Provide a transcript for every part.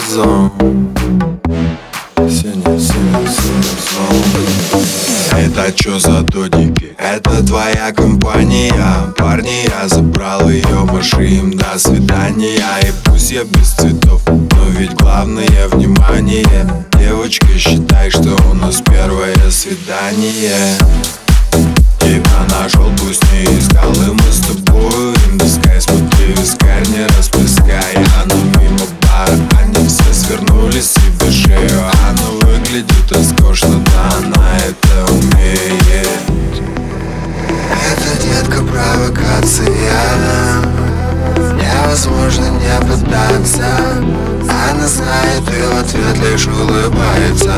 зон Синий, синий, синий зон Это чё за додики? Это твоя компания. Парни, я забрал ее, маши им до свидания. И пусть я без цветов, но ведь главное внимание. Девочка, считай, что у нас первое свидание выглядит роскошно, да она это умеет. Это детка провокация. Невозможно не поддаться. Она знает и в ответ лишь улыбается.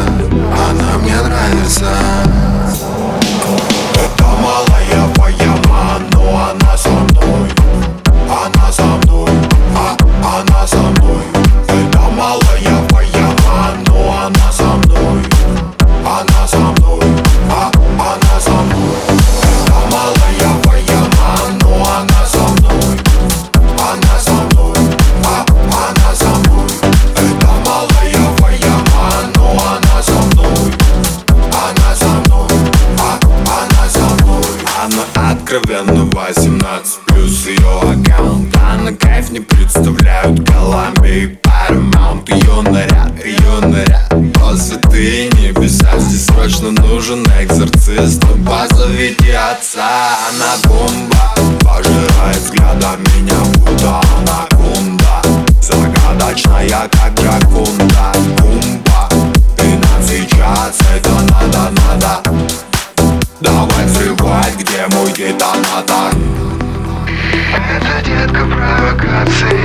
Она мне нравится Она откровенно 18 Плюс ее аккаунт Она кайф не представляют Колумбия и Paramount Ее наряд, ее наряд О святые небеса Здесь срочно нужен экзорцист. Позовите отца Она бомба. Пожирает взглядом меня Будто анаконда. Загадочная как драконда Бумба Ты нам сейчас это надо, надо Давай взрывать, где мой детонатор Это детка провокация